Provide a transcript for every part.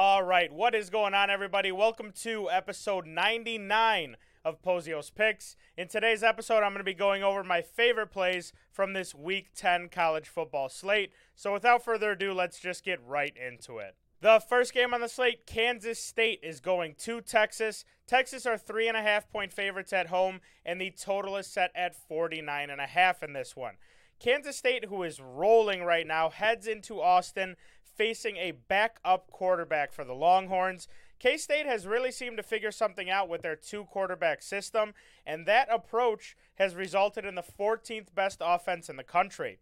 All right, what is going on, everybody? Welcome to episode 99 of Pozios Picks. In today's episode, I'm going to be going over my favorite plays from this Week 10 college football slate. So, without further ado, let's just get right into it. The first game on the slate, Kansas State is going to Texas. Texas are three and a half point favorites at home, and the total is set at 49 and a half in this one. Kansas State, who is rolling right now, heads into Austin facing a backup quarterback for the Longhorns. K State has really seemed to figure something out with their two quarterback system, and that approach has resulted in the 14th best offense in the country.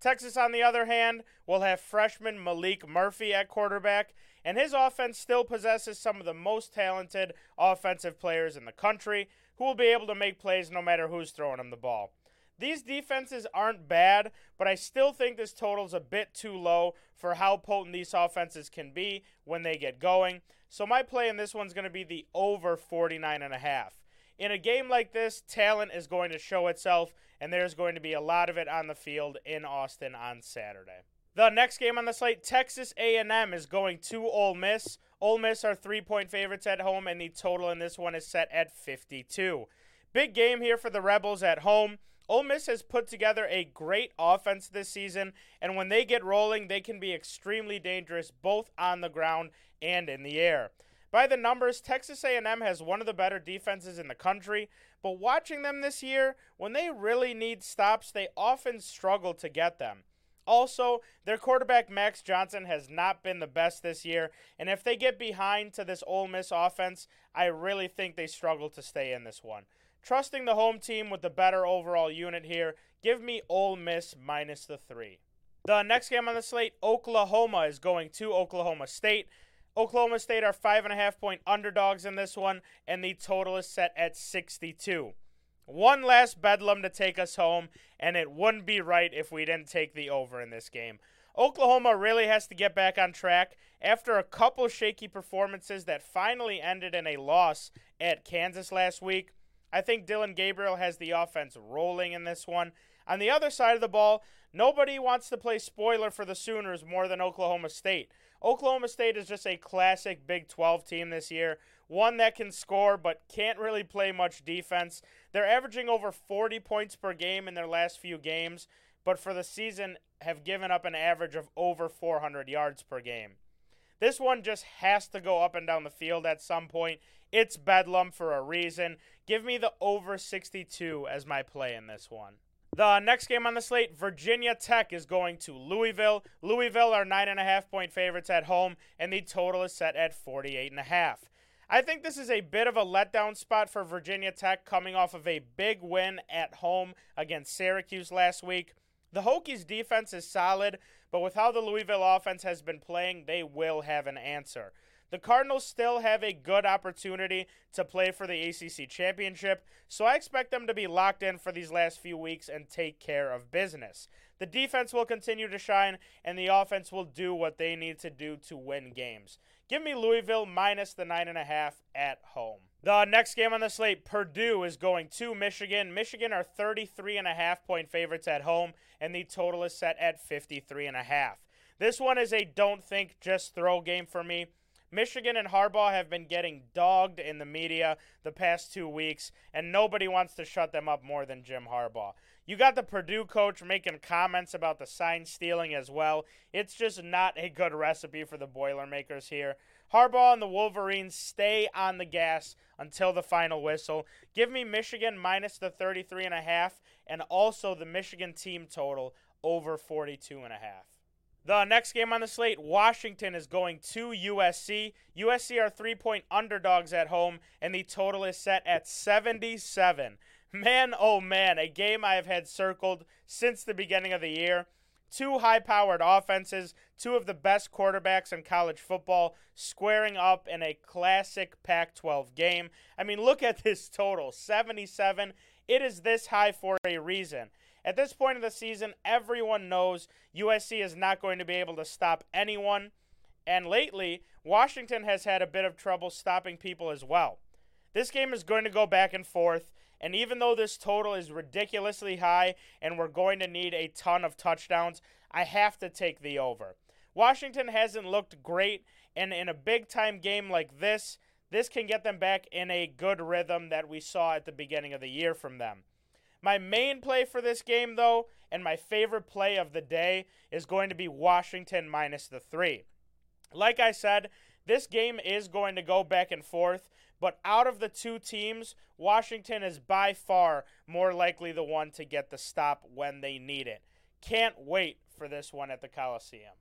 Texas, on the other hand, will have freshman Maalik Murphy at quarterback, and his offense still possesses some of the most talented offensive players in the country who will be able to make plays no matter who's throwing them the ball. These defenses aren't bad, but I still think this total's a bit too low for how potent these offenses can be when they get going. So my play in this one's going to be the over 49 and a half. In a game like this, talent is going to show itself and there's going to be a lot of it on the field in Austin on Saturday. The next game on the slate, Texas A&M is going to Ole Miss. Ole Miss are 3-point favorites at home and the total in this one is set at 52. Big game here for the Rebels at home. Ole Miss has put together a great offense this season, and when they get rolling, they can be extremely dangerous both on the ground and in the air. By the numbers, Texas A&M has one of the better defenses in the country, but watching them this year, when they really need stops, they often struggle to get them. Also, their quarterback Max Johnson has not been the best this year, and if they get behind to this Ole Miss offense, I really think they struggle to stay in this one. Trusting the home team with the better overall unit here, give me Ole Miss minus the three. The next game on the slate, Oklahoma is going to Oklahoma State. Oklahoma State are five and a half point underdogs in this one, and the total is set at 62. One last bedlam to take us home, and it wouldn't be right if we didn't take the over in this game. Oklahoma really has to get back on track after a couple shaky performances that finally ended in a loss at Kansas last week. I think Dillon Gabriel has the offense rolling in this one. On the other side of the ball, nobody wants to play spoiler for the Sooners more than Oklahoma State. Oklahoma State is just a classic Big 12 team this year, one that can score but can't really play much defense. They're averaging over 40 points per game in their last few games, but for the season have given up an average of over 400 yards per game. This one just has to go up and down the field at some point. It's Bedlam for a reason. Give me the over 62 as my play in this one. The next game on the slate, Virginia Tech is going to Louisville. Louisville are nine and a half point favorites at home, and the total is set at 48 and a half. I think this is a bit of a letdown spot for Virginia Tech coming off of a big win at home against Syracuse last week. The Hokies' defense is solid, but with how the Louisville offense has been playing, they will have an answer. The Cardinals still have a good opportunity to play for the ACC championship, so I expect them to be locked in for these last few weeks and take care of business. The defense will continue to shine, and the offense will do what they need to do to win games. Give me Louisville minus the 9.5 at home. The next game on the slate, Purdue is going to Michigan. Michigan are 33 and a half point favorites at home, and the total is set at 53 and a half. This one is a don't think, just throw game for me. Michigan and Harbaugh have been getting dogged in the media the past two weeks, and nobody wants to shut them up more than Jim Harbaugh. You got the Purdue coach making comments about the sign stealing as well. It's just not a good recipe for the Boilermakers here. Harbaugh and the Wolverines stay on the gas until the final whistle. Give me Michigan minus the 33 and a half and also the Michigan team total over 42 and a half. The next game on the slate, Washington is going to USC. USC are three point underdogs at home, and the total is set at 77. Man, oh man, a game I have had circled since the beginning of the year two high powered offenses, two of the best quarterbacks in college football squaring up in a classic Pac 12 game. I mean, look at this total 77. It is this high for a reason. At this point of the season, everyone knows USC is not going to be able to stop anyone. And lately, Washington has had a bit of trouble stopping people as well. This game is going to go back and forth. And even though this total is ridiculously high and we're going to need a ton of touchdowns, I have to take the over. Washington hasn't looked great And in a big time game like this, this can get them back in a good rhythm that we saw at the beginning of the year from them. My main play for this game, though, and my favorite play of the day, is going to be Washington minus the three. Like I said, this game is going to go back and forth, but out of the two teams, Washington is by far more likely the one to get the stop when they need it. Can't wait for this one at the Coliseum.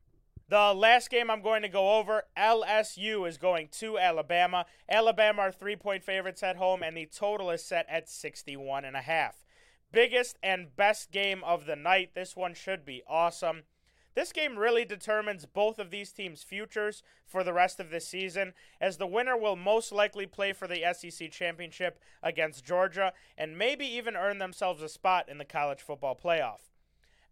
The last game I'm going to go over, LSU is going to Alabama. Alabama are three point favorites at home, and the total is set at 61 and a half biggest and best game of the night. This one should be awesome. This game really determines both of these teams' futures for the rest of the season, as the winner will most likely play for the SEC championship against Georgia and maybe even earn themselves a spot in the college football playoff.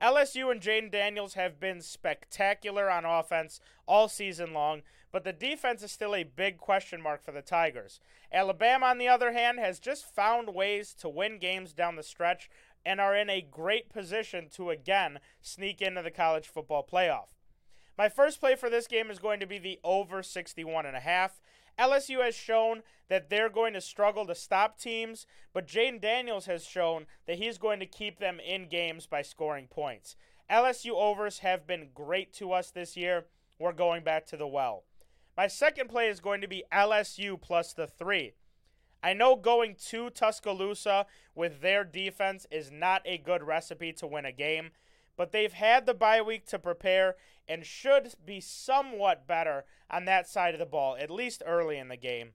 LSU and Jayden Daniels have been spectacular on offense all season long, but the defense is still a big question mark for the Tigers. Alabama, on the other hand, has just found ways to win games down the stretch and are in a great position to again sneak into the college football playoff. My first play for this game is going to be the over 61 and a half. LSU has shown that they're going to struggle to stop teams, but Jayden Daniels has shown that he's going to keep them in games by scoring points. LSU overs have been great to us this year. We're going back to the well. My second play is going to be LSU plus the three. I know going to Tuscaloosa with their defense is not a good recipe to win a game, but they've had the bye week to prepare and should be somewhat better on that side of the ball, at least early in the game.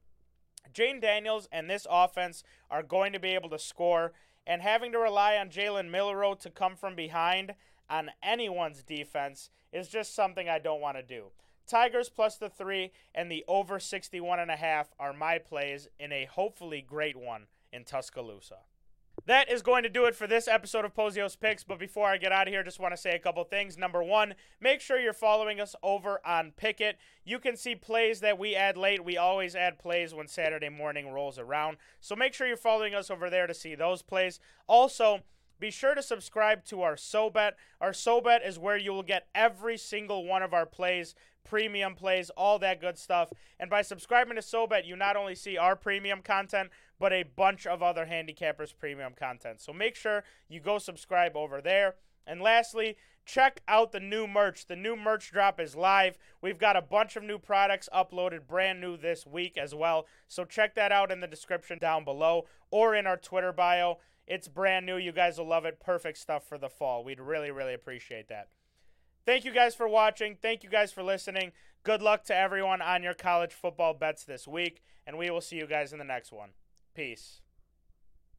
Jayden Daniels and this offense are going to be able to score, and having to rely on Jalen Milroe to come from behind on anyone's defense is just something I don't want to do. Tigers plus the three and the over 61 and a half are my plays in a hopefully great one in Tuscaloosa. That is going to do it for this episode of Pozios Picks. But before I get out of here, just want to say a couple things. Number one, make sure you're following us over on Pikkit. You can see plays that we add late. We always add plays when Saturday morning rolls around. So make sure you're following us over there to see those plays. Also, be sure to subscribe to our SoBet. Our SoBet is where you will get every single one of our plays, premium plays, all that good stuff. And by subscribing to SoBet, you not only see our premium content, but a bunch of other handicappers' premium content. So make sure you go subscribe over there. And lastly, check out the new merch. The new merch drop is live. We've got a bunch of new products uploaded brand new this week as well. So check that out in the description down below or in our Twitter bio. It's brand new. You guys will love it. Perfect stuff for the fall. We'd really, really appreciate that. Thank you guys for watching. Thank you guys for listening. Good luck to everyone on your college football bets this week, and we will see you guys in the next one. Peace.